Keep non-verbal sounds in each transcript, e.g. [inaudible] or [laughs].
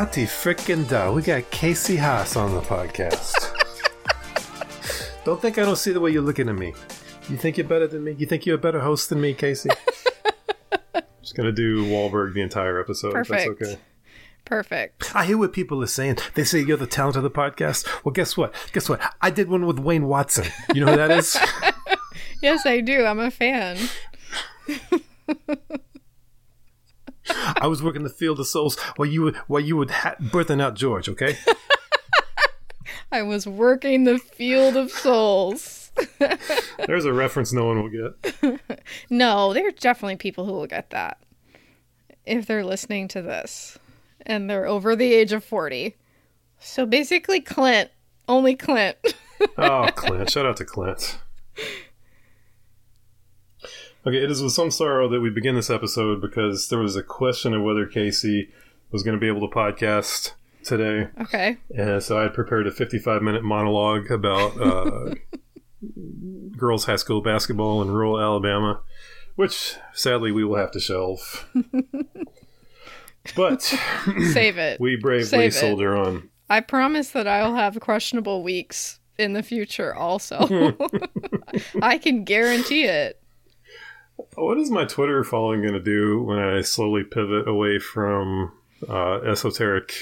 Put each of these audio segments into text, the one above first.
Lati frickin' da. We got Casey Haas on the podcast. [laughs] don't think I don't see the way you're looking at me. You think you're better than me? You think you're a better host than me, Casey? [laughs] Just gonna do Wahlberg the entire episode. if Perfect. That's okay. Perfect. I hear what people are saying. They say you're the talent of the podcast. Well, guess what? Guess what? I did one with Wayne Watson. You know who that is? [laughs] Yes, I do. I'm a fan. I was working the field of souls while you were while you were ha- birthing out George. Okay. [laughs] I was working the field of souls. [laughs] There's a reference no one will get. [laughs] No, there's definitely people who will get that if they're listening to this and they're over the age of 40. So basically, Clint, only Clint. Oh, Clint! Shout out to Clint. Okay, it is with some sorrow that we begin this episode because there was a question of whether Casey was going to be able to podcast today. okay. And so I had prepared a 55 minute monologue about uh, [laughs] girls' high school basketball in rural Alabama, which sadly we will have to shelve. [laughs] but Save it. we bravely Save it. soldier on. I promise that I'll have questionable weeks in the future also. [laughs] I can guarantee it. What is my Twitter following going to do when I slowly pivot away from uh, esoteric,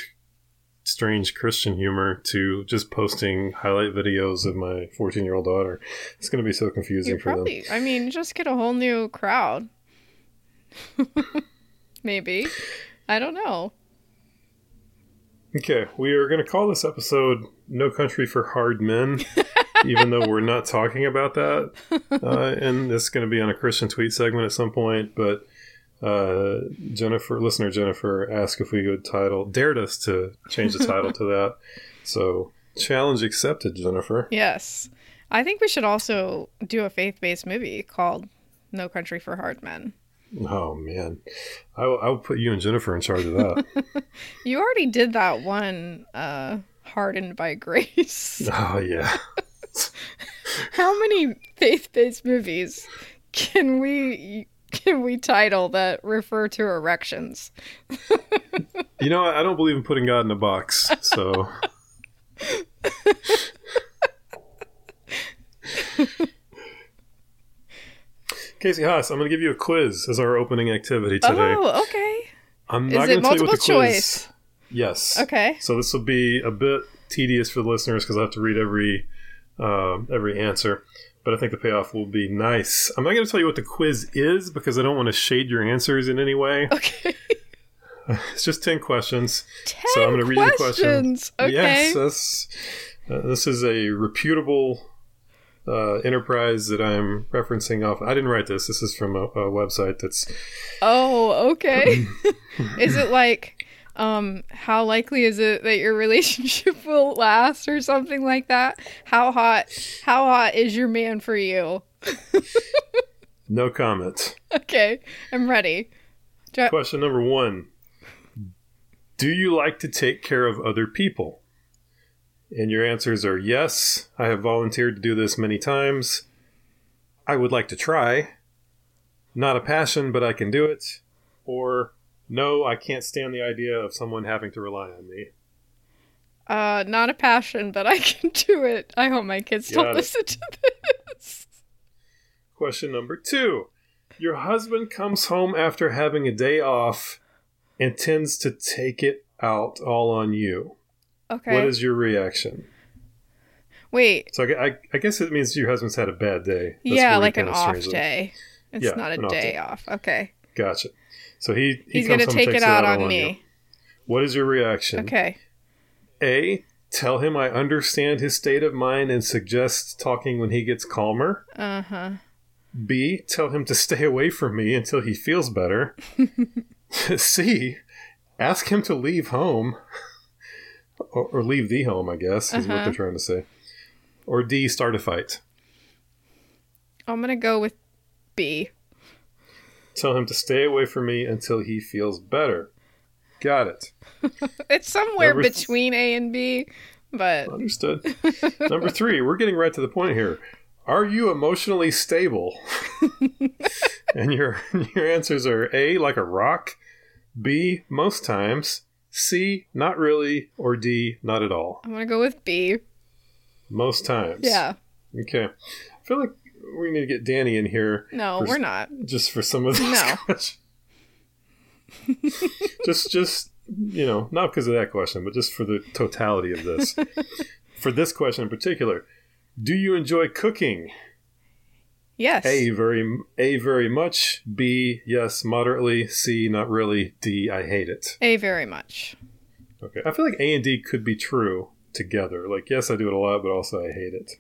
strange Christian humor to just posting highlight videos of my 14 year old daughter? It's going to be so confusing You for them. I mean, just get a whole new crowd. [laughs] Maybe. I don't know. Okay, we are going to call this episode No Country for Hard Men, [laughs] even though we're not talking about that. Uh, and this is going to be on a Christian tweet segment at some point. But uh, Jennifer, listener Jennifer, asked if we would title, dared us to change the title to that. [laughs] So, challenge accepted, Jennifer. Yes. I think we should also do a faith based movie called No Country for Hard Men. Oh, man. I will, I will put you and Jennifer in charge of that. [laughs] You already did that one, uh, Hardened by Grace. oh, yeah. [laughs] How many faith based movies can we can we title that refer to erections? [laughs] You know, I don't believe in putting God in a box, so. [laughs] Casey Haas, I'm going to give you a quiz as our opening activity today. Oh, okay. I'm not it going to tell you what the quiz. choice? Yes. Okay. So this will be a bit tedious for the listeners because I have to read every uh, every answer, but I think the payoff will be nice. I'm not going to tell you what the quiz is because I don't want to shade your answers in any way. [laughs] Okay. [laughs] It's just ten questions. Ten so I'm going to read you the questions. Okay. Yes, this, uh, this is a reputable uh, enterprise that I'm referencing off. I didn't write this. This is from a, a website that's. Oh, okay. [laughs] is it like um how likely is it that your [laughs] relationship will last or something like that? How hot how hot is your man for you? [laughs] No comment. Okay, I'm ready. Do- Question number one Do you like to take care of other people? And your answers are yes, I have volunteered to do this many times. I would like to try. Not a passion, but I can do it. Or no, I can't stand the idea of someone having to rely on me. Uh not a passion, but I [laughs] can do it. I hope my kids Got don't it. listen to this. Question number two Your husband comes home after having a day off and tends to take it out all on you. Okay. What is your reaction? Wait. So I, I, I guess it means your husband's had a bad day. That's yeah, like an off day. It's Yeah, not a day day. off. Okay. Gotcha. So he, he He's gonna and take it out on you. me. What is your reaction? Okay. A. Tell him I understand his state of mind and suggest talking when he gets calmer. Uh huh. B. Tell him to stay away from me until he feels better. [laughs] C. Ask him to leave home. Or, or leave the home, I guess, is what Uh-huh. they're trying to say. Or D. Start a fight. I'm gonna go with B. Tell him to stay away from me until he feels better. Got it. [laughs] It's somewhere Number th- between A and B, but Understood. [laughs] Number three, we're getting right to the point here. Are you emotionally stable? [laughs] and your your answers are A, like a rock, B, most times, C, not really, or D, not at all? I'm gonna go with B. Most times. Yeah. Okay. I feel like we need to get Danny in here No, For- we're not. just for some of these No. [laughs] just, just you know, not because of that question, but just for the totality of this. [laughs] for this question in particular, do you enjoy cooking? Yes. A very A very much. B yes moderately. C not really. D I hate it. A very much. Okay, I feel like A and D could be true together. Like yes, I do it a lot, but also I hate it.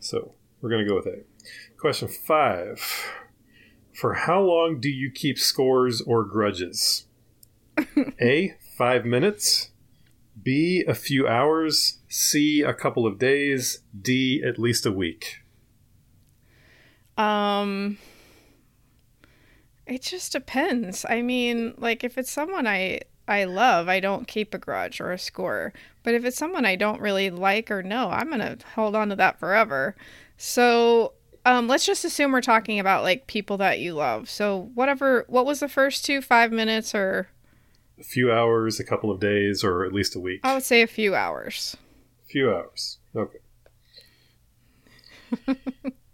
So we're gonna go with A. Question five: For how long do you keep scores or grudges? A five minutes. B a few hours. C a couple of days. D at least a week. Um it just depends. I mean, like if it's someone I I love, I don't keep a grudge or a score. But if it's someone I don't really like or know, I'm going to hold on to that forever. So, um let's just assume we're talking about like people that you love. So, whatever what was the first two 5 minutes or a few hours, a couple of days, or at least a week. I would say a few hours. A few hours. Okay. [laughs]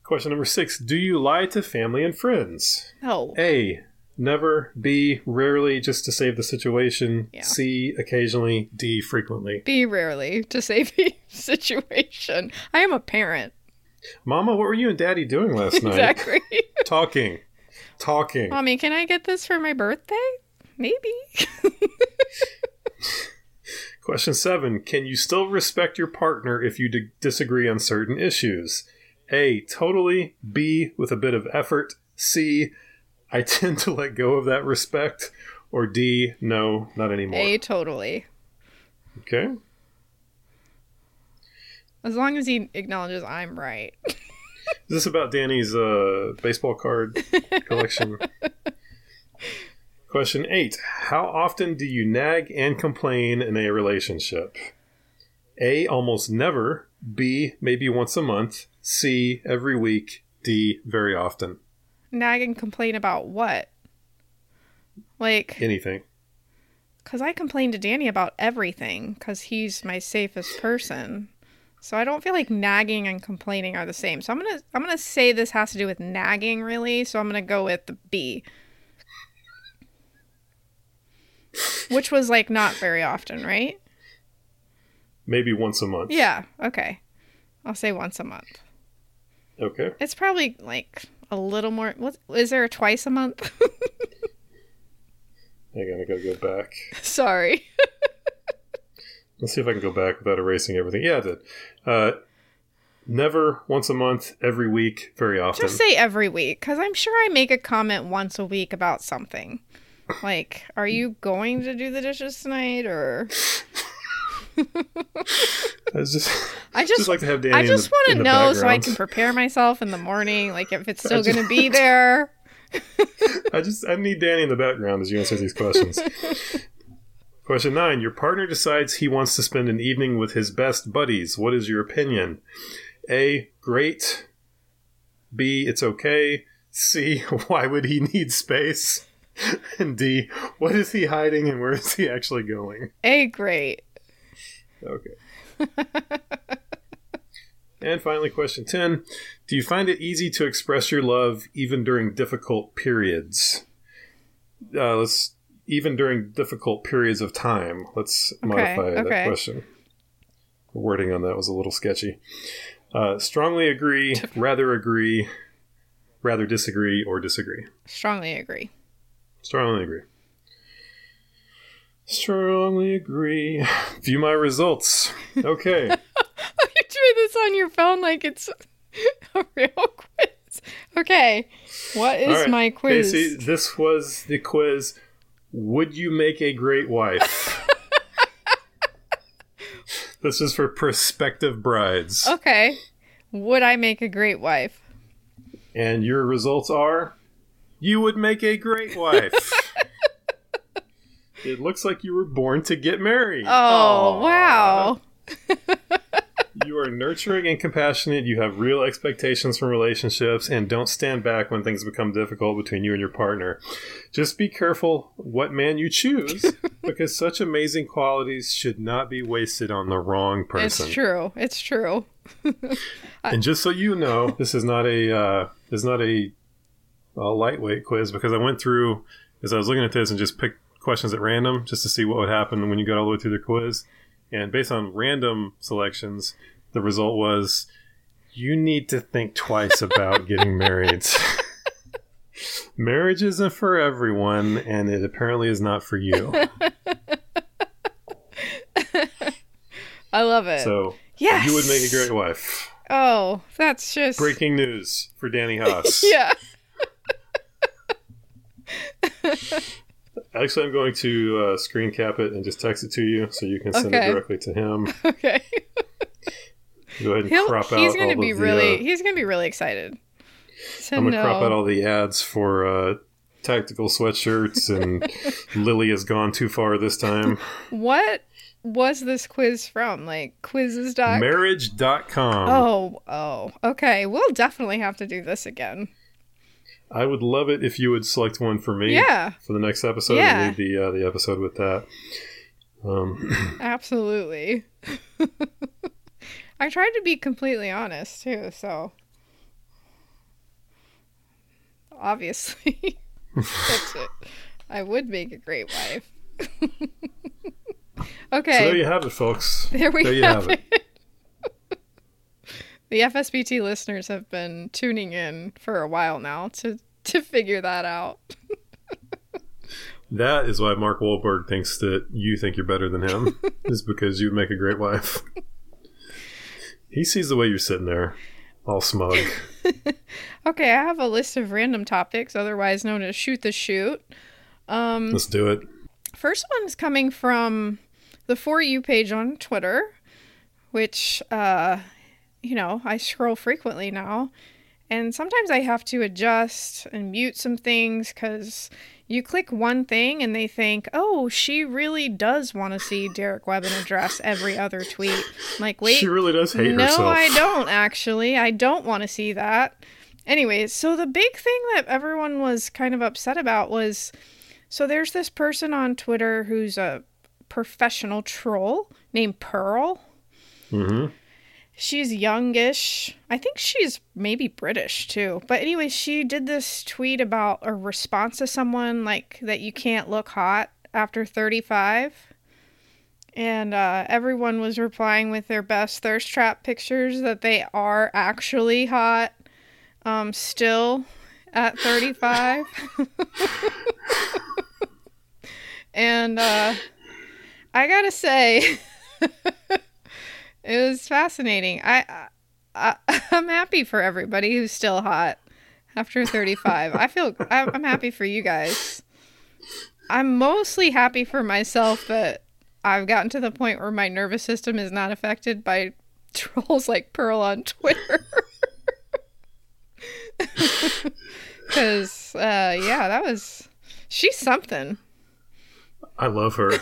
Question number six Do you lie to family and friends? No. A. Never. B. Rarely, just to save the situation. Yeah. C. Occasionally. D. Frequently. B. rarely to save [laughs] the situation. I am a parent. Mama, what were you and Daddy doing last night? Exactly. [laughs] Talking. Talking. Mommy, can I get this for my birthday? Maybe. [laughs] Question seven Can you still respect your partner if you d- disagree on certain issues? A. Totally. B. With a bit of effort. C. I [laughs] tend to let go of that respect. Or D. No, not anymore. A totally. Okay. As long as he acknowledges I'm right. [laughs] Is this about Danny's uh, baseball card [laughs] collection? Question eight How often do you nag and complain in a relationship? A. Almost never. B. Maybe once a month. C. Every week. D. Very often. Nag and complain about what? Like, Anything. because I complain to Danny about everything because he's my safest person. So I don't feel like nagging and complaining are the same. So I'm gonna I'm gonna say this has to do with nagging, really. So I'm gonna go with the B, which was like not very often, right? Maybe once a month. Yeah. Okay. I'll say once a month. Okay. It's probably like a little more. What is there a twice a month? [laughs] Hang on, I gotta go back. [laughs] Sorry. [laughs] Let's see if I can go back without erasing everything. Yeah, I did. Uh, never once a month, every week, very often. Just say every week because I'm sure I make a comment once a week about something. Like, are you going to do the dishes tonight or [laughs] I just, I just, just like to have Danny. I just want to know so I can prepare myself in the morning like if it's still going to be there. [laughs] I just I need Danny in the background as you answer these questions. [laughs] Question nine: Your partner decides he wants to spend an evening with his best buddies. What is your opinion? A. Great. B. It's okay. C. [laughs] Why would he need space? [laughs] And D. What is he hiding and where is he actually going? A great. Okay. [laughs] and finally, question 10 Do you find it easy to express your love even during difficult periods? Uh, let's even during difficult periods of time. Let's modify that question. The wording on that was a little sketchy. Uh, strongly agree, rather agree, rather disagree, or disagree. Strongly agree. Strongly agree. Strongly agree. [sighs] View my results. Okay. [laughs] You're doing this on your phone like it's [laughs] a real quiz. Okay. What is right. my quiz? Casey, this was the quiz. Would you make a great wife? [laughs] this is for prospective brides. Okay. Would I make a great wife? And your results are you would make a great wife. [laughs] it looks like you were born to get married. Oh, Aw. wow. [laughs] You are nurturing and compassionate. You have real expectations from relationships and don't stand back when things become difficult between you and your partner. Just be careful what man you choose [laughs] because such amazing qualities should not be wasted on the wrong person. It's true. It's true. [laughs] And just so you know, this is not a uh, this is not a, a lightweight quiz because I went through as I was looking at this and just picked questions at random just to see what would happen when you got all the way through the quiz. And based on random selections, the result was you need to think twice about [laughs] getting married. [laughs] Marriage isn't for everyone, and it apparently is not for you. [laughs] I love it. So yes. you would make a great wife. Oh, that's just Breaking news for Danny Haas. Yeah. Actually, I'm going to uh, screen cap it and just text it to you so you can send Okay. it directly to him. Okay. Go ahead and He'll, crop out he's gonna be of the, really uh, he's gonna be really excited. To I'm gonna know. crop out all the ads for uh, tactical sweatshirts and [laughs] Lily has gone too far this time. what was this quiz from? Like quizzes dot Marriage.com. Oh, oh. Okay. We'll definitely have to do this again. I would love it if you would select one for me Yeah. for the next episode Yeah. and lead the uh, the episode with that. Um, [clears throat] Absolutely. [laughs] I tried to be completely honest too, so obviously [laughs] that's it. I would make a great wife. [laughs] okay. So there you have it, folks. There we there you have, have it. the FSBT listeners have been tuning in for a while now to to figure that out. That is why Mark Wahlberg thinks that you think you're better than him, [laughs] is because you'd make a great wife. He sees the way you're sitting there, all smug. [laughs] Okay, I have a list of random topics, otherwise known as shoot the shoot. Um, Let's do it. first one is coming from the For You page on Twitter, which, uh, you know, I scroll frequently now. And sometimes I have to adjust and mute some things because you click one thing and they think, oh, she really does want to see Derek Webb address every other tweet. I'm like, wait, she really does hate no, herself. No, I don't actually. I don't want to see that. Anyways, so the big thing that everyone was kind of upset about was so there's this person on Twitter who's a professional troll named Pearl. hmm She's youngish. I think she's maybe British too. But anyway, she did this tweet about a response to someone like that you can't look hot after 35. And uh, everyone was replying with their best thirst trap pictures that they are actually hot um, still at 35. [laughs] and uh, I gotta say, [laughs] it was fascinating. I, I [laughs] I'm happy for everybody who's still hot after [laughs] 35. I feel I'm I'm happy for you guys. I'm mostly happy for myself but I've gotten to the point where my nervous system is not affected by [laughs] trolls like Pearl on Twitter. Cuz uh yeah, that was she's something. I love her.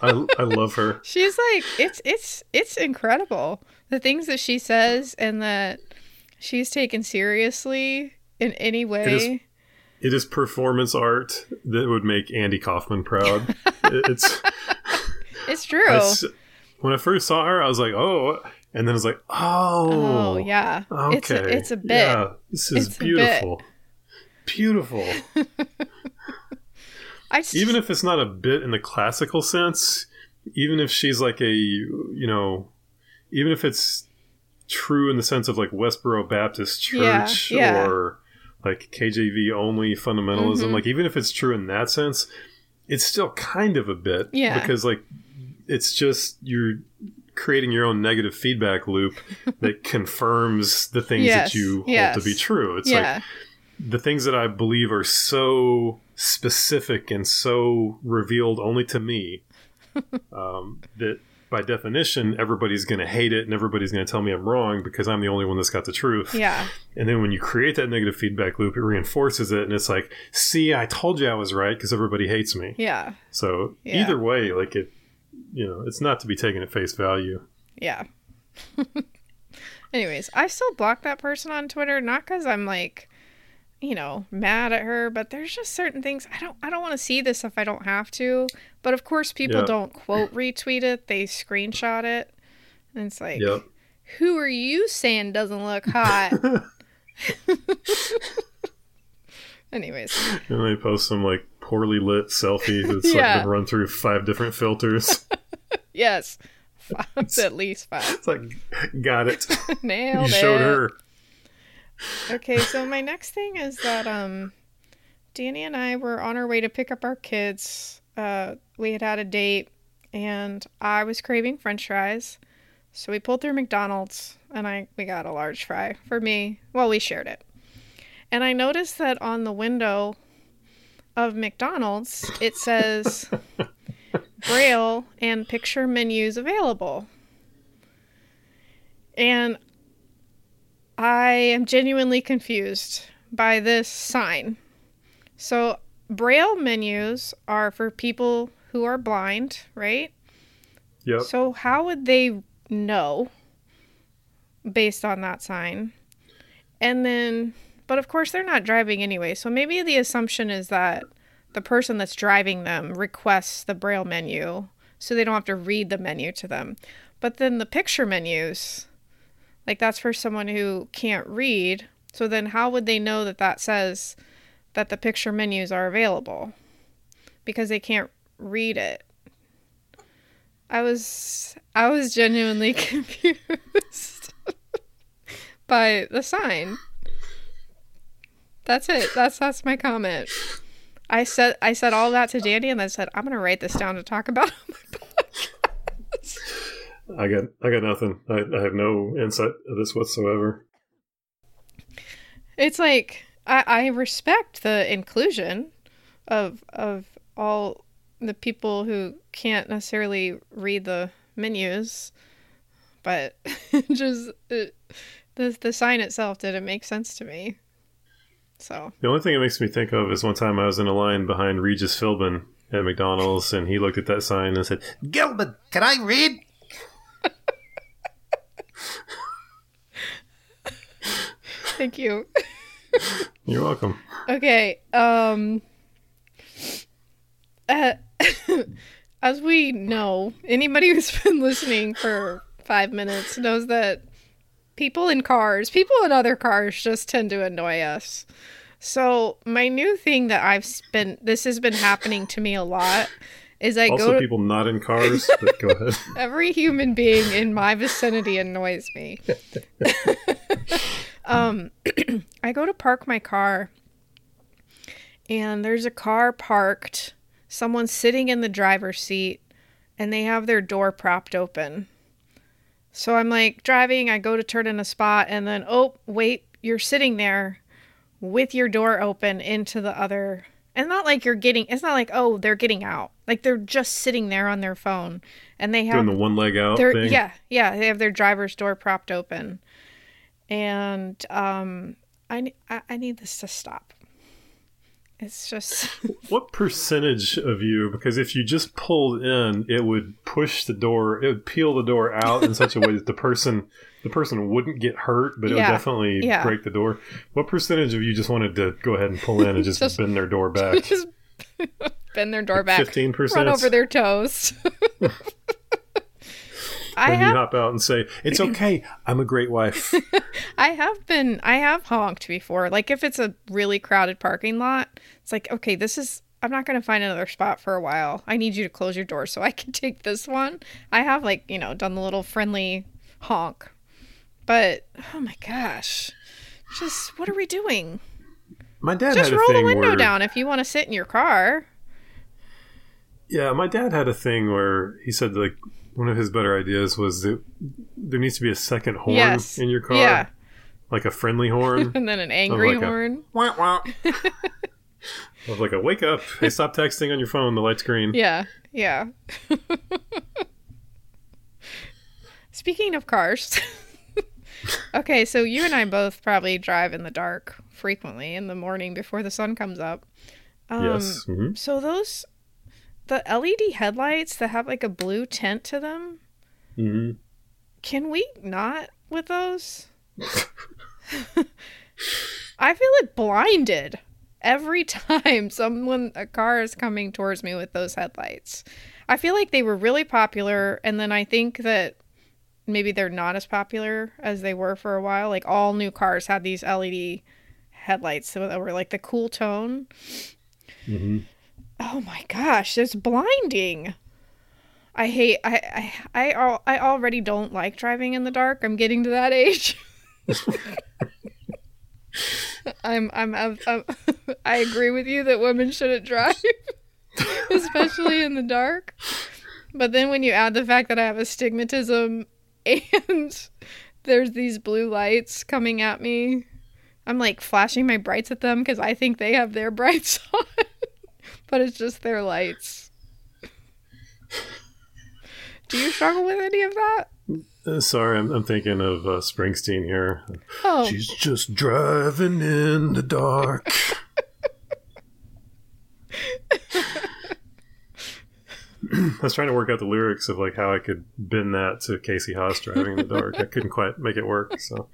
I, I love her. [laughs] She's like it's it's it's incredible the things that she says and that she's taken seriously in any way. It is performance art that would make Andy Kaufman proud. It's [laughs] it's true. I when I first saw her, I was like, oh, and then it's like, oh, oh yeah, okay, it's a, it's a bit. Yeah, this is It's beautiful, beautiful. [laughs] I s- even if it's not a bit in the classical sense, even if she's like a, you know, even if it's true in the sense of like Westboro Baptist Church yeah. or like KJV only fundamentalism, Mhm. like even if it's true in that sense, it's still kind of a bit. Yeah. Because like it's just you're creating your own negative feedback loop [laughs] that confirms the things Yes, that you yes. hold to be true. It's like the things that I believe are so specific and so revealed only to me [laughs] um, that by definition everybody's going to hate it and everybody's going to tell me I'm wrong because I'm the only one that's got the truth. yeah, And then when you create that negative feedback loop, it reinforces it and it's like, see, I told you I was right because everybody hates me. yeah, So Yeah. either way, like it, you know, it's not to be taken at face value. yeah. [laughs] Anyways, I still block that person on Twitter not because I'm like you know, mad at her, but there's just certain things I don't I don't want to see this if I don't have to. But of course people Yeah. don't quote retweet it, they screenshot it. And it's like who are you saying doesn't look hot? [laughs] Anyways, And they post some like poorly lit selfie that's Yeah. like been run through five different filters. [laughs] yes. Five, at least five. it's like, got it. [laughs] Nailed you it. showed her. Okay, so my next thing is that um Danny and I were on our way to pick up our kids. Uh we had had a date and I was craving french fries. So we pulled through McDonald's and I we got a large fry for me. Well, we shared it. And I noticed that on the window of McDonald's it says [laughs] Braille and picture menus available. And I am genuinely confused by this sign. So, Braille menus are for people who are blind, right? Yep. So, how would they know based on that sign? And then, but of course, they're not driving anyway. So, maybe the assumption is that the person that's driving them requests the Braille menu so they don't have to read the menu to them. But then the picture menus, like that's for someone who can't read. So then how would they know that that says that the picture menus are available? Because they can't read it. I was I was genuinely [laughs] confused [laughs] by the sign. That's it. That's that's my comment. I said I said all that to Danny and then said I'm gonna write this down to talk about on my podcast. I got I got nothing. I, I have no insight of this whatsoever. It's like I, I respect the inclusion of of all the people who can't necessarily read the menus, but [laughs] just it, the the sign itself didn't make sense to me. So The only thing it makes me think of is one time I was in a line behind Regis Philbin at McDonald's, and he looked at that sign and said, Gilbert, can I read? Thank you. "You're welcome." Okay. Um. Uh, [laughs] as we know, anybody who's been listening for five minutes knows that people in cars, people in other cars, just tend to annoy us. So my new thing that I've been, this has been happening to me a lot, is I Also, go to people not in cars. But go ahead. [laughs] every human being in my vicinity annoys me. [laughs] um, [clears throat] I go to park my car, and there's a car parked. Someone's sitting in the driver's seat, and they have their door propped open. So I'm like driving, I go to turn in a spot, and then, oh, wait, you're sitting there with your door open into the other. And not like you're getting, it's not like, oh, they're getting out. Like they're just sitting there on their phone and they have Doing the one leg out thing. yeah yeah they have their driver's door propped open and um I, I i need this to stop it's just [laughs] What percentage of you? Because if you just pulled in, it would push the door. It would peel the door out in such a way that the person, the person wouldn't get hurt, but it Yeah. would definitely Yeah. break the door. What percentage of you just wanted to go ahead and pull in and just, [laughs] Just- bend their door [laughs] back? just bend their door back Fifteen percent. run over their toes i And you hop out and say, "It's [laughs] okay. I'm a great wife." [laughs] i have been i have honked before. Like if it's a really crowded parking lot it's like okay this is i'm not going to find another spot for a while. I need you to close your door so i [laughs] can take this one. I have like you know done the little friendly honk. But oh my gosh. Just what are we doing? My dad just had a roll the window where, down if you want to sit in your car. Yeah, my dad had a thing where he said like one of his better ideas was that there needs to be a second horn Yes. in your car, yeah like a friendly horn. [laughs] and then an angry like a- horn [laughs] Wah, wah. of like a wake up, hey, stop texting on your phone. The light's green. Yeah, yeah. [laughs] Speaking of cars. okay, so you and I both probably drive in the dark frequently in the morning before the sun comes up. Um, yes. hmm So those the LED headlights that have like a blue tint to them, hmm can we not with those? [laughs] [laughs] I feel like blinded every time someone a car is coming towards me with those headlights. I feel like they were really popular and then I think that maybe they're not as popular as they were for a while. Like all new cars had these LED headlights that were like the cool tone. hmm Oh my gosh, it's blinding. I hate I I I, I already don't like driving in the dark. I'm getting to that age. [laughs] I'm, I'm I'm I'm I agree with you that women shouldn't drive, [laughs] especially in the dark. But then when you add the fact that I have astigmatism and there's these blue lights coming at me, I'm like flashing my brights at them because I think they have their [laughs] brights on, but it's just their lights. Do you struggle with any of that? Uh, sorry, I'm, I'm thinking of uh, Springsteen here. Oh, She's just driving in the dark. [laughs] I was trying to work out the lyrics of like how I could bend that to Casey Haas driving in the dark. I couldn't quite make it work. So,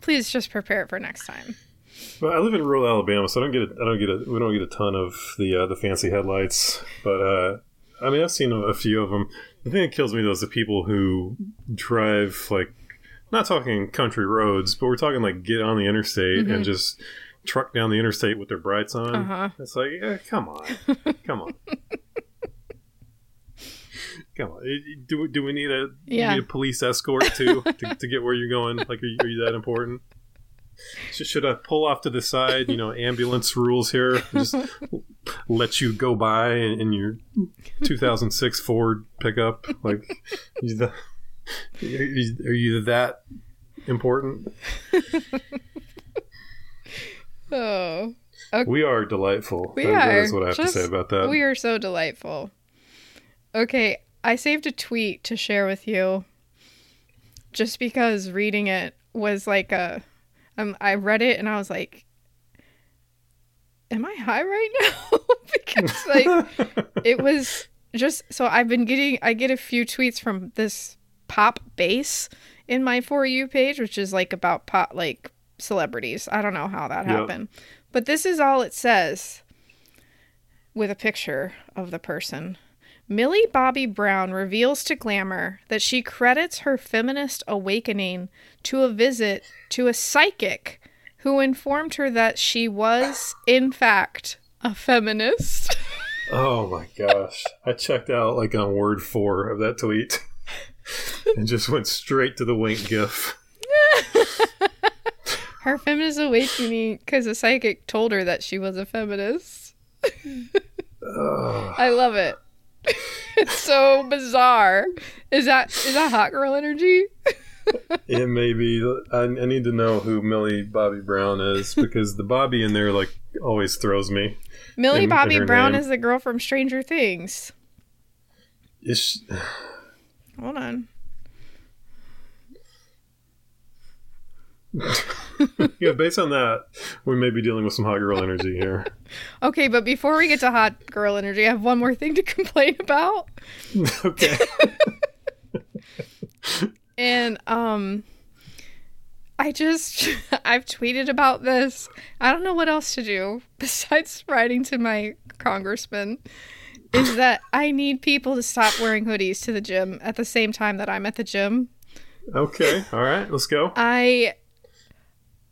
please just prepare it for next time. But I live in rural Alabama, so I don't get a, I don't get a, we don't get a ton of the uh, the fancy headlights. But uh, I mean, I've seen a, a few of them. The thing that kills me though is the people who drive like not talking country roads, but we're talking like get on the interstate and just truck down the interstate with their brights on. Uh-huh. It's like, yeah, come on, [laughs] come on. Come on. Do, do we need a Yeah. need a police escort too to, to get where you're going? Like, are you, are you that important? [laughs] Should, should I pull off to the side? You know, ambulance rules here. Just [laughs] let you go by in, in your 2006 Ford pickup. Like, are, you, are you that important? [laughs] Oh, We are delightful. We That- that are. is what I have Just- to say about that. we are so delightful. Okay, I saved a tweet to share with you just because reading it was like a. Um, I read it and I was like, am I high right now? [laughs] because, like, it [laughs] was just. So I've been getting. I get a few tweets from this pop base in my For You page, which is like about pop, like celebrities. I don't know how that Yep. happened. But this is all it says with a picture of the person. Millie Bobby Brown reveals to Glamour that she credits her feminist awakening to a visit to a psychic who informed her that she was, in fact, a feminist. [laughs] Oh my gosh. I checked out like on word four of that tweet [laughs] and just went straight to the wink gif. [laughs] Her feminist awakening because a psychic told her that she was a feminist. I love it. It's [laughs] so bizarre. Is that is that hot girl energy? [laughs] it may be. I, I need to know who Millie Bobby Brown is [laughs] because the Bobby in there like always throws me. Millie In- in Bobby her Brown name. is the girl from Stranger Things. Is she- Hold on. [laughs] yeah, based on that, we may be dealing with some hot girl energy here. [laughs] Okay, but before we get to hot girl energy, I have one more thing to [laughs] complain about. okay. And um I just I've tweeted about this. I don't know what else to do besides writing to my congressman. Is that I need people to stop wearing hoodies to the gym at the same time that I'm at the gym. Okay. All right. Let's go. I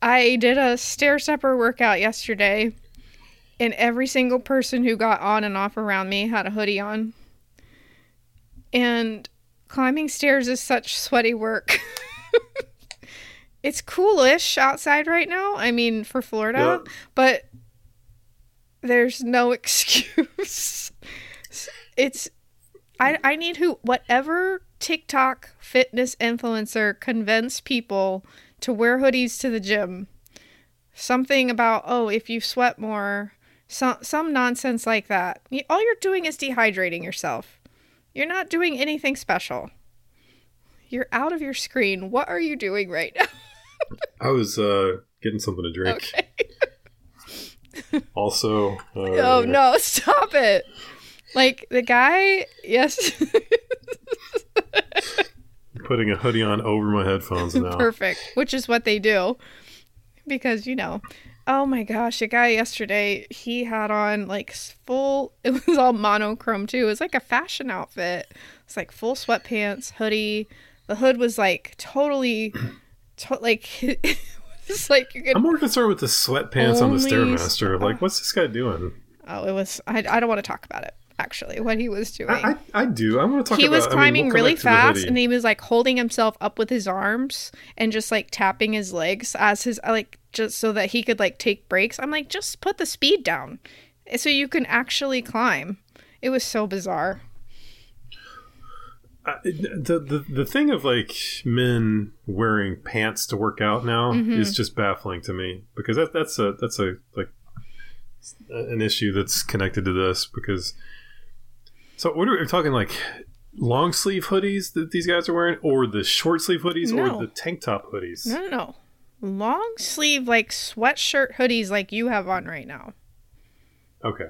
I did a stair stepper workout yesterday, and every single person who got on and off around me had a hoodie on. And climbing stairs is such sweaty work. [laughs] it's coolish outside right now. I mean, for Florida, Yep. but there's no [laughs] excuse. It's I I need who whatever TikTok fitness influencer convince people to wear hoodies to the gym. Something about oh, if you sweat more, some some nonsense like that. All you're doing is dehydrating yourself. You're not doing anything special. You're out of your screen. What are you doing right now? [laughs] I was uh, getting something to drink. Okay. Also. Uh, [laughs] Oh no, stop it. Like the guy, yes. [laughs] Putting a hoodie on over my headphones now. [laughs] Perfect, which is what they do. because you know oh my gosh a guy yesterday he had on like full [laughs] it was all monochrome too it was like a fashion outfit it's like full sweatpants hoodie the hood was like totally [clears throat] to- like [laughs] it's like you could I'm more concerned with the sweatpants on the Stairmaster. Like, what's this guy doing? oh it was I, I don't want to talk about it actually what he was doing. I, I, I do. I want to talk he about was I mean, climbing we'll really back to the fast and he was like holding himself up with his arms and just like tapping his legs as his like just so that he could like take breaks. I'm like just put the speed down so you can actually climb. It was so bizarre. I- the, the the thing of like men wearing pants to work out now Mm-hmm. is just baffling to me because that that's a that's a like an issue that's connected to this because so what are we talking like long sleeve hoodies that these guys are wearing or the short sleeve hoodies No. or the tank top hoodies no no no long sleeve like sweatshirt hoodies like you have on right now Okay.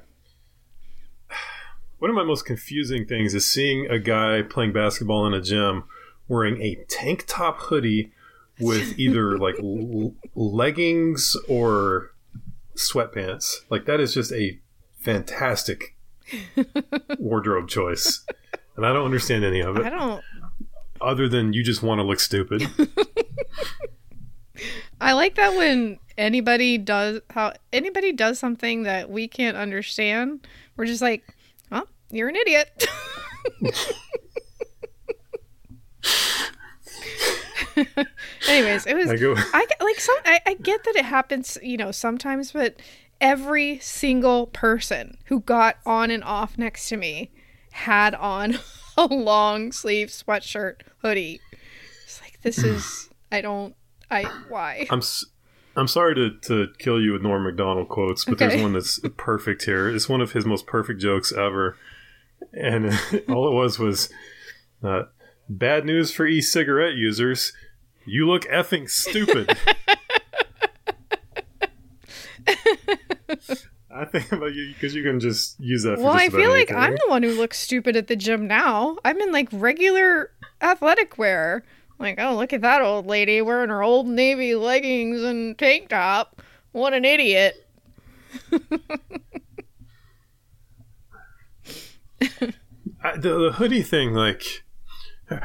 One of my most confusing things is seeing a guy playing basketball in a gym wearing a tank top hoodie with [laughs] either like l- leggings or sweatpants. Like that is just a fantastic wardrobe choice. And I don't understand any of it. i don't other than you just want to look stupid. [laughs] i like that when anybody does how anybody does something that we can't understand we're just like well you're an idiot [laughs] anyways it was I go I like some I, I get that it happens, you know, sometimes, but every single person who got on and off next to me had on [laughs] a long sleeve sweatshirt hoodie. It's like this [clears throat] is I don't I why? I'm s- I'm sorry to, to kill you with Norm Macdonald quotes, but Okay. there's one that's [laughs] perfect here. It's one of his most perfect jokes ever, and [laughs] all it was was uh, bad news for e-cigarette users. You look effing stupid. I think about you because you can just use that. For Well, I feel like anything. I'm the one who looks stupid at the gym now. I'm in like regular athletic wear. Like, oh, look at that old lady wearing her old navy leggings and tank top. What an idiot. [laughs] I, the, the hoodie thing, like,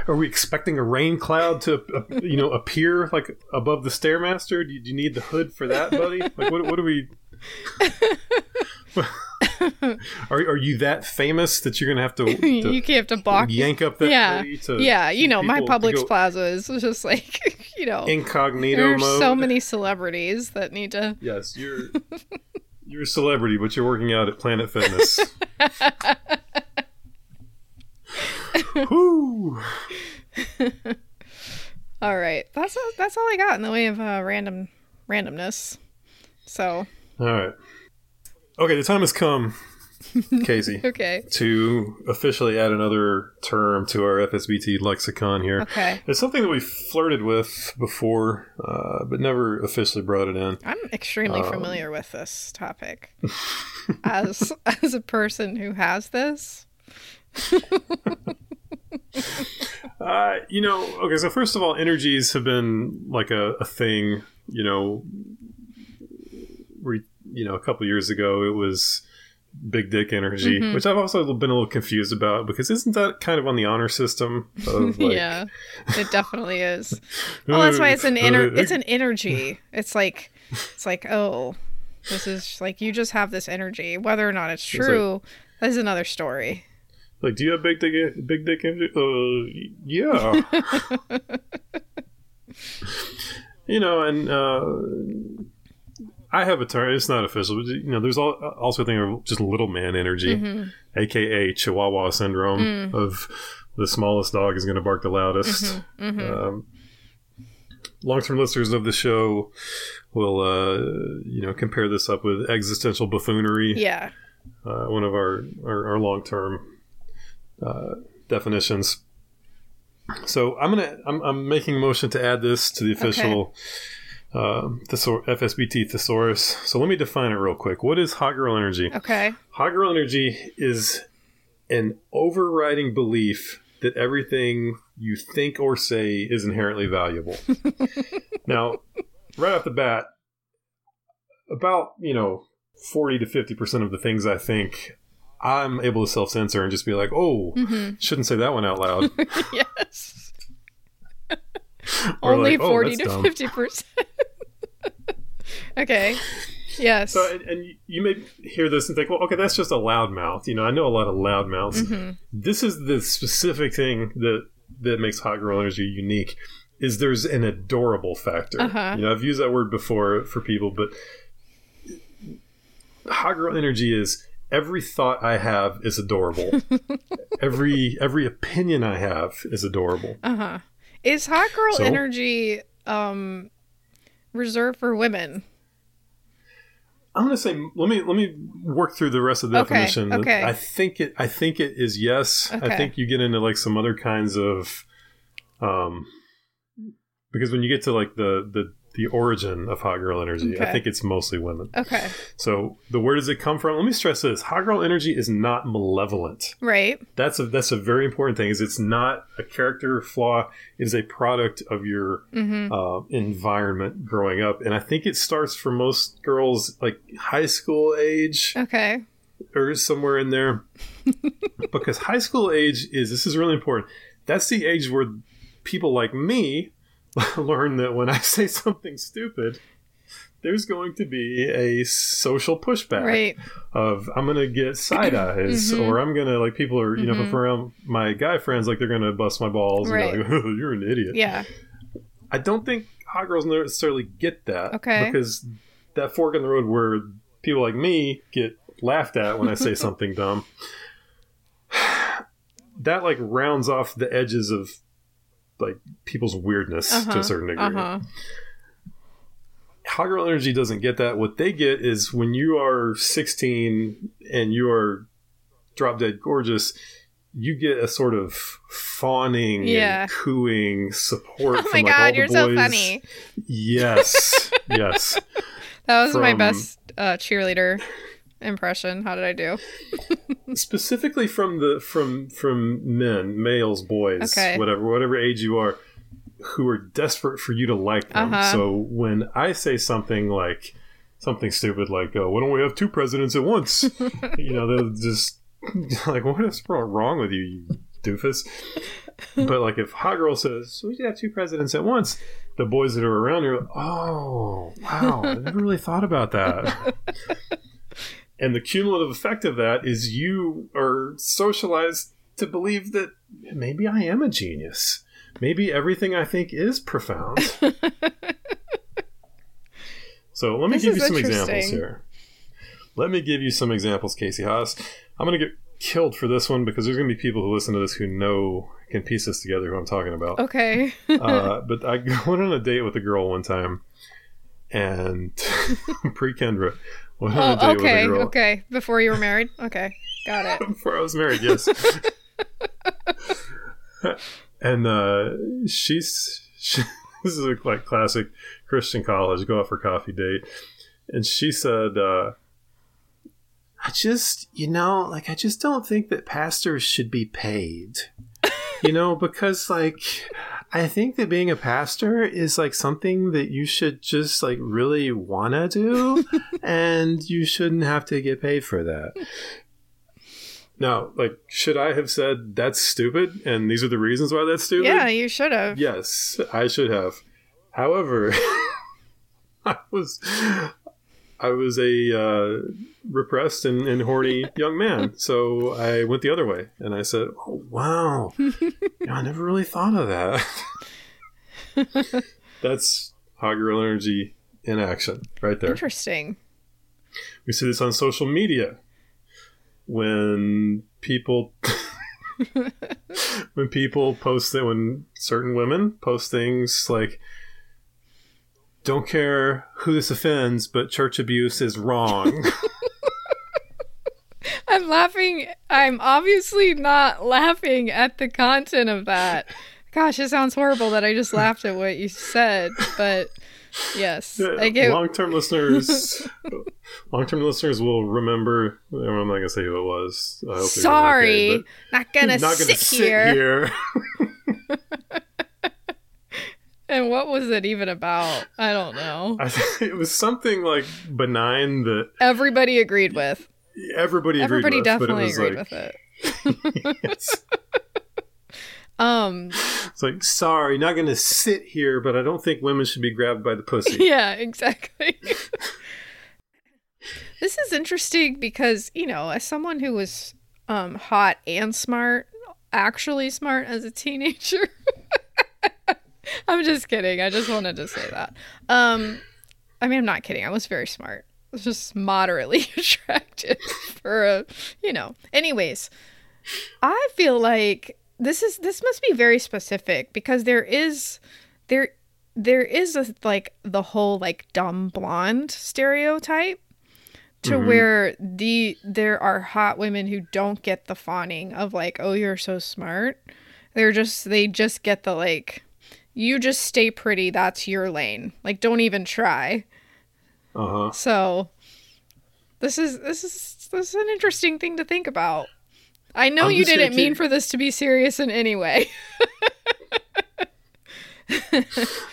are we expecting a rain cloud to, uh, you know, appear like above the stairmaster? Do you, do you need the hood for that, buddy? Like, what, what do we? [laughs] are, are you that famous that you're gonna have to, [laughs] to you can't have to balk. yank up that yeah, to yeah. You know, my Publix Plaza is just like, [laughs] you know, incognito mode? so many celebrities that need to. Yes, you're you're a celebrity, but you're working out at Planet Fitness. Whoo! All right, that's that's all I got in the way of uh, random randomness. So All right. Okay, the time has come, [laughs] Casey, okay, to officially add another term to our FSBT lexicon here. okay. It's something that we flirted with before, uh, but never officially brought it in. I'm extremely Um, familiar with this topic [laughs] as as a person who has this. [laughs] Uh, you know, okay, so first of all, energies have been like a, a thing, you know, re, you know, a couple years ago it was big dick energy, Mhm. which I've also been a little confused about because isn't that kind of on the honor system of [laughs] like, yeah, it definitely is. [laughs] Well, that's why it's an ener- it's an energy. It's like it's like oh, this is like you just have this energy. Whether or not it's like- true, that's another story. Like, do you have big dick, big dick energy? Uh, yeah. [laughs] you know, and uh, I have a term. It's not official, but you know, there's al- also a thing of just little man energy, Mhm. aka Chihuahua syndrome Mm. of the smallest dog is going to bark the loudest. Mhm. Um, long-term listeners of the show will, uh, you know, compare this up with existential buffoonery Yeah. uh, one of our our, our long term uh, definitions. So I'm gonna I'm, I'm making a motion to add this to the official uh, thesor- FSBT thesaurus. So let me define it real quick. What is hot girl energy? Okay. Hot girl energy is an overriding belief that everything you think or say is inherently valuable. [laughs] now, right off the bat, about you know forty to fifty percent of the things I think, I'm able to self censor and just be like, oh, Mhm. shouldn't say that one out loud. [laughs] yes. Only like, "Oh, 40 that's to dumb." 50%. Okay. Yes. So, and, and you may hear this and think, well, okay, that's just a loudmouth. You know, I know a lot of loudmouths. Mhm. This is the specific thing that that makes hot girl energy unique. Is there's an adorable factor. Uh-huh. You know, I've used that word before for people, but hot girl energy is every thought I have is adorable. [laughs] every every opinion I have is adorable. Uh-huh. Is hot girl So? energy um reserved for women? I'm gonna say let me let me work through the rest of the Okay, definition. okay. I think it I think it is yes. I think you get into like some other kinds of um because when you get to like the the the origin of hot girl energy, I think it's mostly women. Okay. So the where does it come from? Let me stress this: hot girl energy is not malevolent. Right. That's a that's a very important thing. Is it's not a character flaw. It is a product of your Mhm. uh, environment growing up, and I think it starts for most girls like high school age Okay. or somewhere in there, [laughs] because high school age is this is really important. That's the age where people like me [laughs] learn that when I [laughs] say something stupid, there's going to be a social pushback Right. of I'm gonna get side eyes Mhm. or I'm gonna like people are you know if Mhm. I'm around my guy friends like they're gonna bust my balls Right. and be like [laughs] you're an idiot. Yeah. I don't think hot girls necessarily get that. Okay. Because that fork in the road where people like me get laughed at when I say something dumb, [sighs] that like rounds off the edges of like people's weirdness to Uh-huh. a certain degree. Uh-huh. Energy doesn't get that. What they get is when you are 16 and you are drop dead gorgeous, you get a sort of fawning Yeah. and cooing support [laughs] Oh from my like all god, you're so funny. Yes, yes. [laughs] That was my best uh, cheerleader impression. How did I do? [laughs] Specifically from the from from men, males, boys, Okay. whatever whatever age you are, who are desperate for you to like them. Uh-huh. So when I say something like something stupid like, uh, "Why don't we have two presidents at once?" [laughs] you know, they'll just [laughs] like, "What is wrong with you, you doofus?" but like if hot girl says we should have two presidents at once the boys that are around are like, oh wow i never really thought about that and the cumulative effect of that is you are socialized to believe that maybe i am a genius. Maybe everything i think is profound. [laughs] So let me This give you some examples here. Let me give you some examples casey haas. I'm going to get killed for this one because there's going to be people who listen to this who know can piece this together who i'm talking about. Okay. uh, [laughs] but I [laughs] went on a date with a girl one time, and pre Kendra went on a oh, date okay. with a girl Okay. Before you were married? Okay. Got it. [laughs] before I was married. Yes, [laughs] and uh, she's she, [laughs] this is a like classic Christian college go out for coffee date, and she said. Uh, I just, you know, like I just don't think that pastors should be paid. you know, because like I think that being a pastor is like something that you should just like really want to do [laughs] and you shouldn't have to get paid for that. Now, like should I have said that's stupid and these are the reasons why that's stupid? Yeah, you should have. Yes, I should have. However, [laughs] I was I was a uh, repressed and, and horny [laughs] young man, so I went the other way, and I said, "Oh wow, you know, I never really thought of that." [laughs] That's hot girl energy in action, right there. Interesting. We see this on social media when people [laughs] when people post that when certain women post things like don't care who this offends but church abuse is wrong [laughs] I'm laughing. I'm obviously not laughing at the content of that. Gosh, it sounds horrible that I just laughed at what you said, but yes, I get. long-term listeners long-term listeners will remember i'm not gonna say who it was I hope Sorry, okay, not gonna, not gonna sit, here. here. [laughs] And what was it even about? I don't know. I, it was something like benign that Everybody agreed with. Everybody agreed Everybody with, definitely but it was agreed like, with [laughs] it. it's, [laughs] Um, it's like, sorry, not going to sit here, but I don't think women should be grabbed by the pussy. [laughs] yeah, exactly. this is interesting because, you know, as someone who was um hot and smart, actually smart as a teenager. I'm just kidding. I just wanted to say that. Um I mean, I'm not kidding. I was very smart. Just moderately [laughs] attractive for a, you know. Anyways, I feel like this is this must be very specific because there is there there is a like the whole like dumb blonde stereotype to Mhm. where the there are hot women who don't get the fawning of like oh you're so smart they're just they just get the like you just stay pretty that's your lane like don't even try Uh huh. so this is this is this is an interesting thing to think about i know I'm you didn't mean keep- for this to be serious in any way [laughs]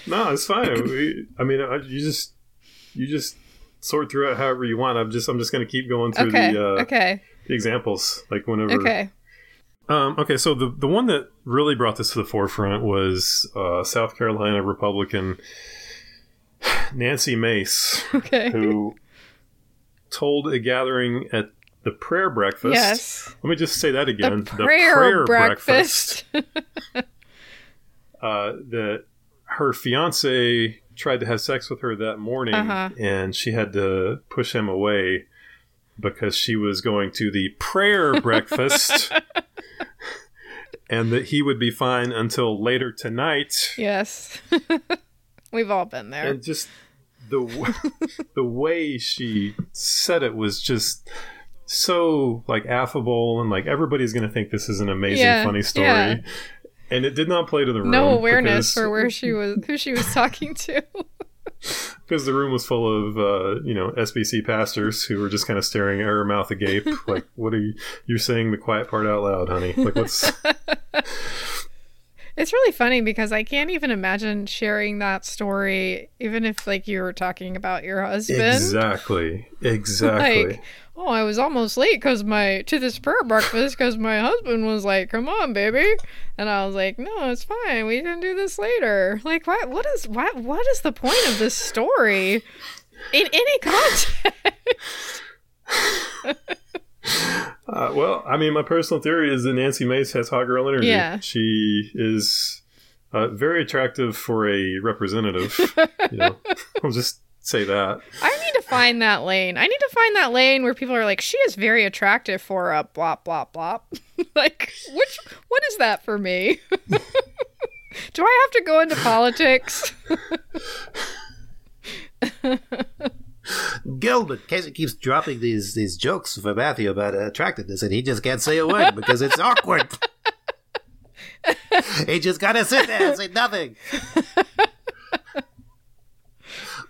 No, it's fine. We, I mean, I, you just you just sort through it however you want. I'm just I'm just going to keep going through okay the, uh, okay the examples. Like whenever. okay Um, okay. So the the one that really brought this to the forefront was uh, South Carolina Republican [sighs] Nancy Mace, [laughs] okay who told a gathering at the prayer breakfast. yes Let me just say that again. the prayer, breakfast, [laughs] [laughs] uh, that her fiance tried to have sex with her that morning, Uh-huh. and she had to push him away because she was going to the prayer breakfast, and that he would be fine until later tonight. yes we've all been there And just the w- [laughs] the way she said it was just so like affable and like everybody's gonna think this is an amazing Yeah, funny story. yeah. And it did not play to the room. no awareness because- for where she was who she was talking to [laughs] because the room was full of uh, you know SBC pastors who were just kind of staring at her mouth agape, [laughs] like, "What are you? You're saying the quiet part out loud, honey? Like, what's?" It's really funny because I can't even imagine sharing that story, even if like you were talking about your husband. exactly, exactly. Like, oh, I was almost late because my to this prayer breakfast because my husband was like, "Come on, baby," and I was like, "No, it's fine. We can do this later." Like, what? What is what? What is the point of this story in any context? [laughs] Uh, well, I mean, my personal theory is that Nancy Mace has hot girl energy. Yeah. She is uh, very attractive for a representative. you know, [laughs] I'll just say that. I need to find that lane. I need to find that lane where people are like, she is very attractive for a blop blop blop. [laughs] like, which what is that for me? [laughs] Do I have to go into politics? Gilbert, Casey keeps dropping these these jokes for Matthew about attractiveness, and he just can't say a word because it's awkward. he just gotta sit there and say nothing.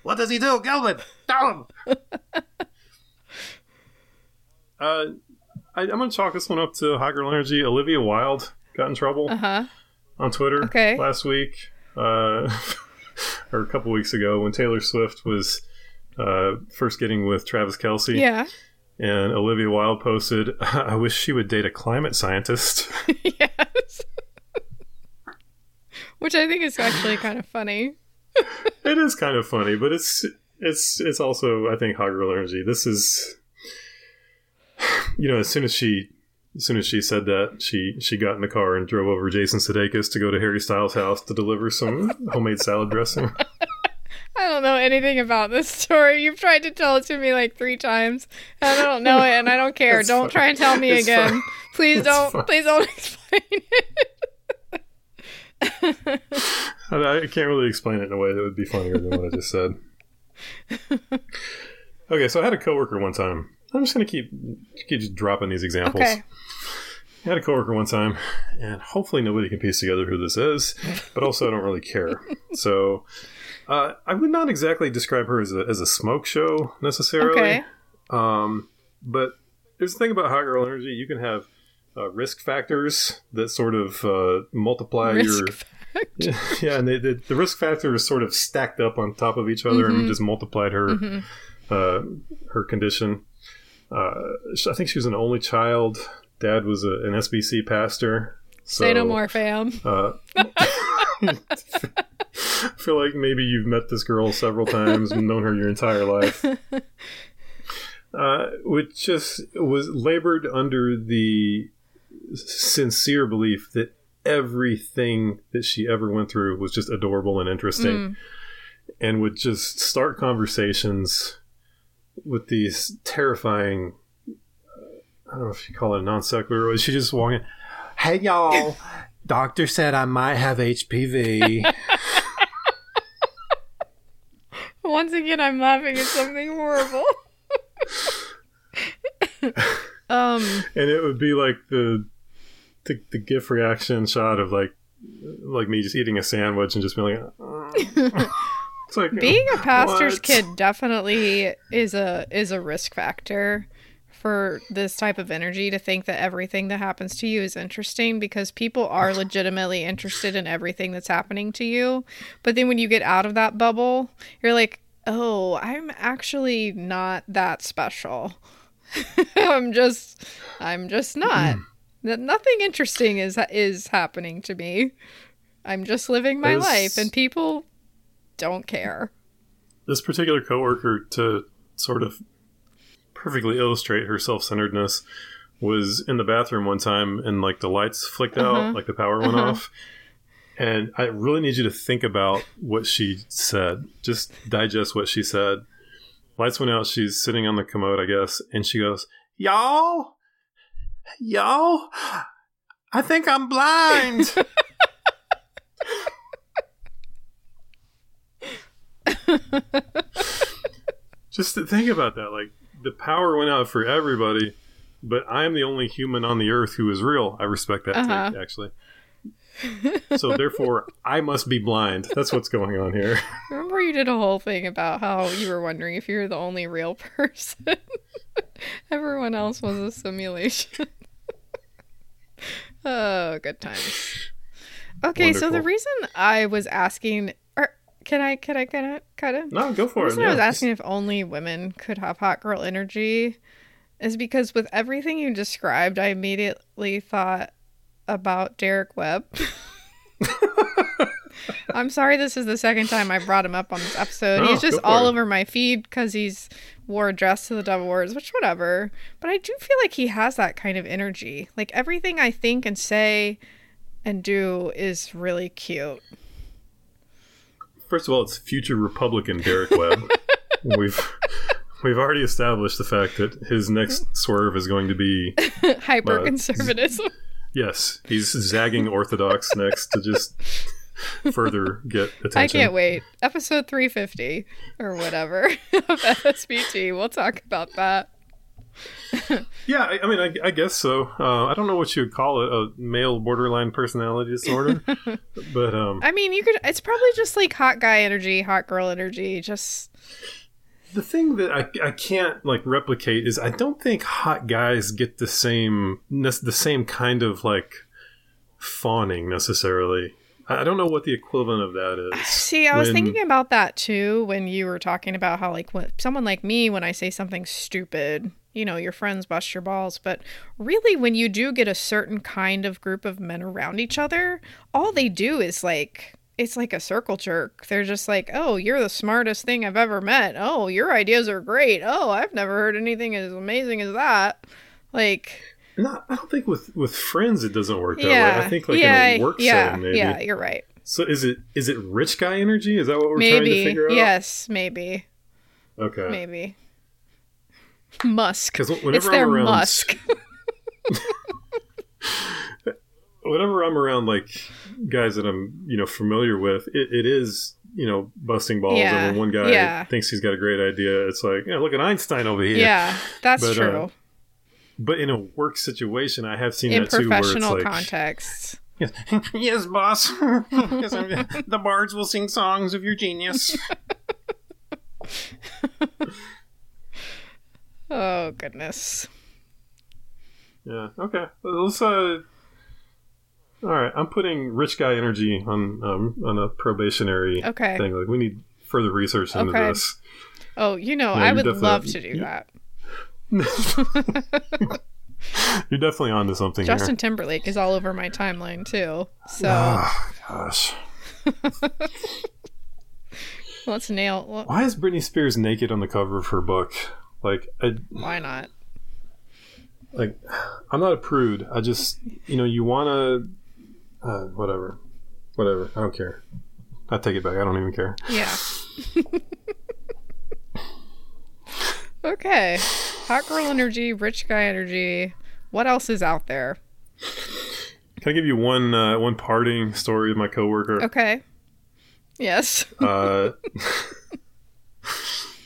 what does he do, Gilbert? Tell him. [laughs] Uh, I, I'm going to chalk this one up to hot girl energy. Olivia Wilde got in trouble Uh huh. on Twitter Okay. last week, uh, [laughs] or a couple weeks ago, when Taylor Swift was uh, first getting with Travis Kelce. Yeah. And Olivia Wilde posted, I wish she would date a climate scientist. [laughs] yes. Which I think is actually kind of funny. it is kind of funny, but it's it's it's also I think girl energy. This is [sighs] you know, as soon as she as soon as she said that, she she got in the car and drove over Jason Sudeikis to go to Harry Styles' house to deliver some homemade salad dressing. [laughs] I don't know anything about this story. You've tried to tell it to me like three times, and I don't know it, and I don't care. Don't try and tell me It's again. Please It's don't. Please don't [laughs] explain it. I, I can't really explain it in a way that would be funnier than what I just said. Okay, so I had a coworker one time. I'm just gonna keep keep just dropping these examples. Okay. I had a coworker one time, and hopefully nobody can piece together who this is, but also I don't really care. So uh, I would not exactly describe her as a, as a smoke show necessarily. Okay. Um, but there's the thing about hot girl energy. You can have uh, risk factors that sort of uh, multiply Risk your factor. [laughs] yeah, and they, the, the risk factor is sort of stacked up on top of each other Mm-hmm. and just multiplied her uh, her condition. Uh, I think she was an only child. Dad was a, an SBC pastor. So, Say no more, fam. [laughs] [laughs] [laughs] I feel like maybe you've met this girl several times and known her your entire life. [laughs] Uh, which just was labored under the sincere belief that everything that she ever went through was just adorable and interesting Mm. and would just start conversations with these terrifying uh, I don't know if you call it a non sequitur or she just walking Hey y'all [laughs] Doctor said I might have HPV. Once again, I'm laughing at something horrible. [laughs] um, and it would be like the, the the gif reaction shot of like like me just eating a sandwich and just being like [laughs] it's like being a pastor's what? kid definitely is a is a risk factor for this type of energy to think that everything that happens to you is interesting because people are legitimately interested in everything that's happening to you. But then when you get out of that bubble, you're like, "Oh, I'm actually not that special." [laughs] I'm just I'm just not. That nothing interesting is is happening to me. I'm just living my As- life and people don't care. this particular coworker to sort of perfectly illustrate her self-centeredness was in the bathroom one time and like the lights flicked Uh-huh. out like the power went Uh-huh. off and i really need you to think about what she said. Just digest what she said. Lights went out. She's sitting on the commode i guess. And she goes y'all? Y'all? I think i'm blind. [laughs] Just to think about that. Like the power went out for everybody but i'm the only human on the earth who is real. I respect that Uh-huh. take, actually so therefore i must be blind that's what's going on here [laughs] Remember you did a whole thing about how you were wondering if you were the only real person. [laughs] Everyone else was a simulation. [laughs] oh, good times. Okay, so the reason I was asking or can I can I can I cut it? no go for it reason I was asking if only women could have hot girl energy is because with everything you described, I immediately thought about Derek Webb. [laughs] [laughs] I'm sorry this is the second time I brought him up on this episode. He's oh, just all it. over my feed because he's wore a dress to the Devil Wears, which whatever. But I do feel like he has that kind of energy. Like everything I think and say and do is really cute. First of all, it's future Republican Derek Webb. [laughs] we've we've already established the fact that his next swerve is going to be Hyper conservatism. Uh, yes, he's zagging Orthodox [laughs] next to just further get attention. I can't wait. Episode 350 or whatever [laughs] of FSBT. We'll talk about that. [laughs] Yeah, I, I mean, I, I guess so. Uh, I don't know what you would call it, a male borderline personality disorder, but um, I mean, you could, it's probably just like hot guy energy, hot girl energy. Just, the thing that I, I can't like replicate is I don't think hot guys get the same the same kind of like fawning necessarily. I don't know what the equivalent of that is. [sighs] see, I was When- thinking about that too when you were talking about how, like, when someone like me, when I say something stupid, you know, your friends bust your balls. But really, when you do get a certain kind of group of men around each other, all they do is like, it's like a circle jerk. They're just like, oh, you're the smartest thing I've ever met. Oh, your ideas are great. Oh, I've never heard anything as amazing as that. Like, No, I don't think with with friends it doesn't work that yeah, way. I think like yeah, in a work yeah, setting maybe. yeah. You're right. So is it is it rich guy energy? Is that what we're trying to figure out? yes, maybe, Okay. maybe. Musk. Because It's whenever their I'm around, Musk. [laughs] whenever I'm around like guys that I'm you know familiar with, it, it is you know busting balls. Yeah, And when one guy yeah. thinks he's got a great idea, it's like, yeah, look at Einstein over here. Yeah, that's But, uh, true. But in a work situation, I have seen In that too, it's professional like, contexts. [laughs] Yes, yes boss. yes, the bards will sing songs of your genius. [laughs] Oh goodness. yeah, okay, let's uh, All right, I'm putting rich guy energy on um, on a probationary Okay. thing. Like we need further research into Okay. this. Oh, you know, Yeah, I would love to do you- that. [laughs] You're definitely onto something Justin here. Timberlake is all over my timeline too. So Oh gosh, [laughs] let's nail. well, why is Britney Spears naked on the cover of her book? Like, I Why not? like I'm not a prude. I just you know you want to uh, whatever, whatever. I don't care. I take it back. I don't even care. Yeah. okay. Hot girl energy, rich guy energy. What else is out there? Can I give you one uh, one parting story of my coworker? Okay. Yes. Uh, [laughs]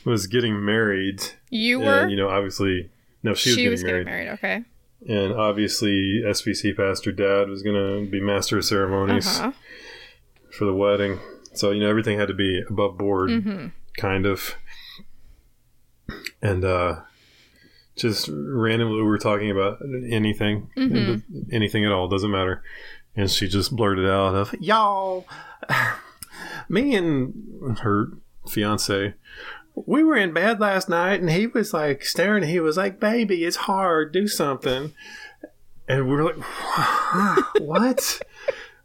was getting married. You were. And, you know, obviously, no, she was, getting, was married. getting married. Okay. And obviously, SBC pastor dad was going to be master of ceremonies Uh huh. for the wedding. So, you know, everything had to be above board, Mm-hmm. kind of. And uh, just randomly, we were talking about anything, Mhm. anything at all, doesn't matter. And she just blurted out, of, Y'all, [sighs] me and her fiance, we were in bed last night and he was like staring. He was like, Baby, it's hard. Do something. And we were like, What?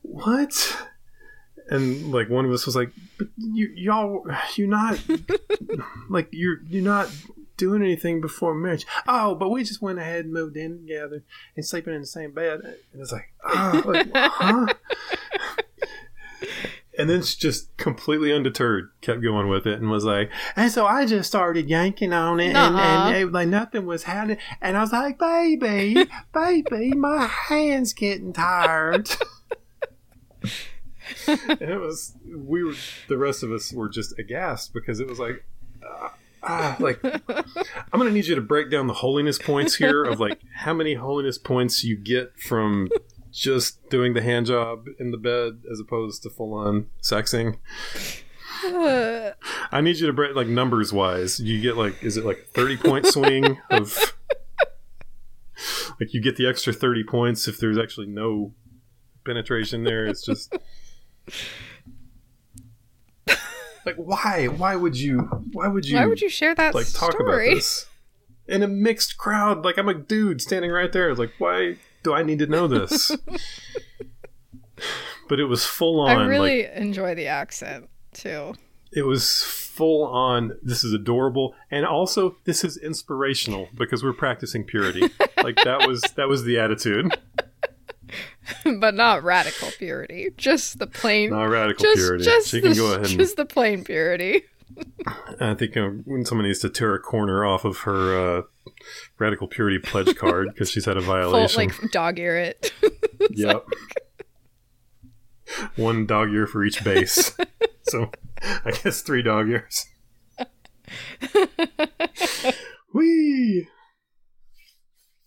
what? And like one of us was like, you, y'all, you're not like you're you're not doing anything before marriage. Oh, but we just went ahead and moved in together and sleeping in the same bed. And it's like, oh, like, huh? And then she just completely undeterred kept going with it and was like, and so I just started yanking on it and, and it, like nothing was happening. And I was like, baby, [laughs] baby, my hand's getting tired. [laughs] and it was, we were, the rest of us were just aghast because it was like, uh, ah, like, I'm going to need you to break down the holiness points here of like how many holiness points you get from just doing the hand job in the bed as opposed to full on sexing. Uh, [sighs] I need you to break like numbers wise. You get like is it like a thirty point [laughs] swing of like you get the extra thirty points if there's actually no penetration there. It's just [laughs] like why? Why would you? Why would you? why would you share that like talk story? about this in a mixed crowd? Like I'm a dude standing right there. Like why do I need to know this? [laughs] but it was full on. I like, really enjoy the accent too. it was full on this is adorable and also this is inspirational because we're practicing purity [laughs] like that was that was the attitude [laughs] but not radical purity. Just the plain. not radical just, purity just she the, can go ahead and just the plain purity. [laughs] i think uh, when someone needs to tear a corner off of her uh, radical purity pledge card because she's had a [laughs] Full, violation like dog ear it. [laughs] yep one dog ear for each base so i guess three dog ears Whee!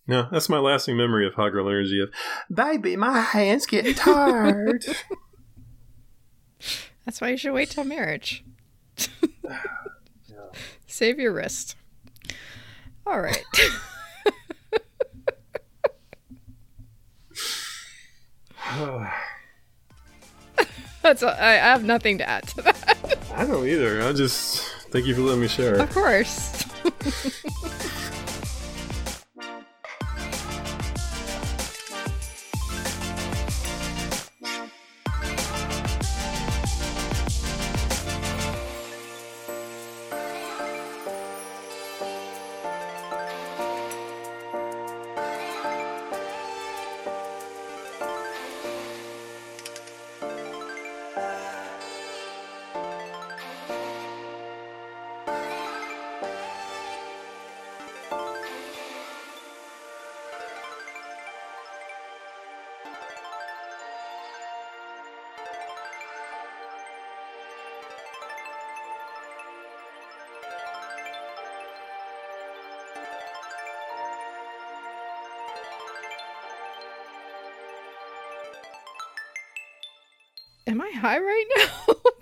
No, that's my lasting memory of hot girl energy of baby, my hands getting tired. That's why you should wait till marriage. [sighs] Save your wrist. All right. [laughs] [sighs] That's I I have nothing to add to that. I don't either. I just thank you for letting me share. Of course. [laughs] high right now?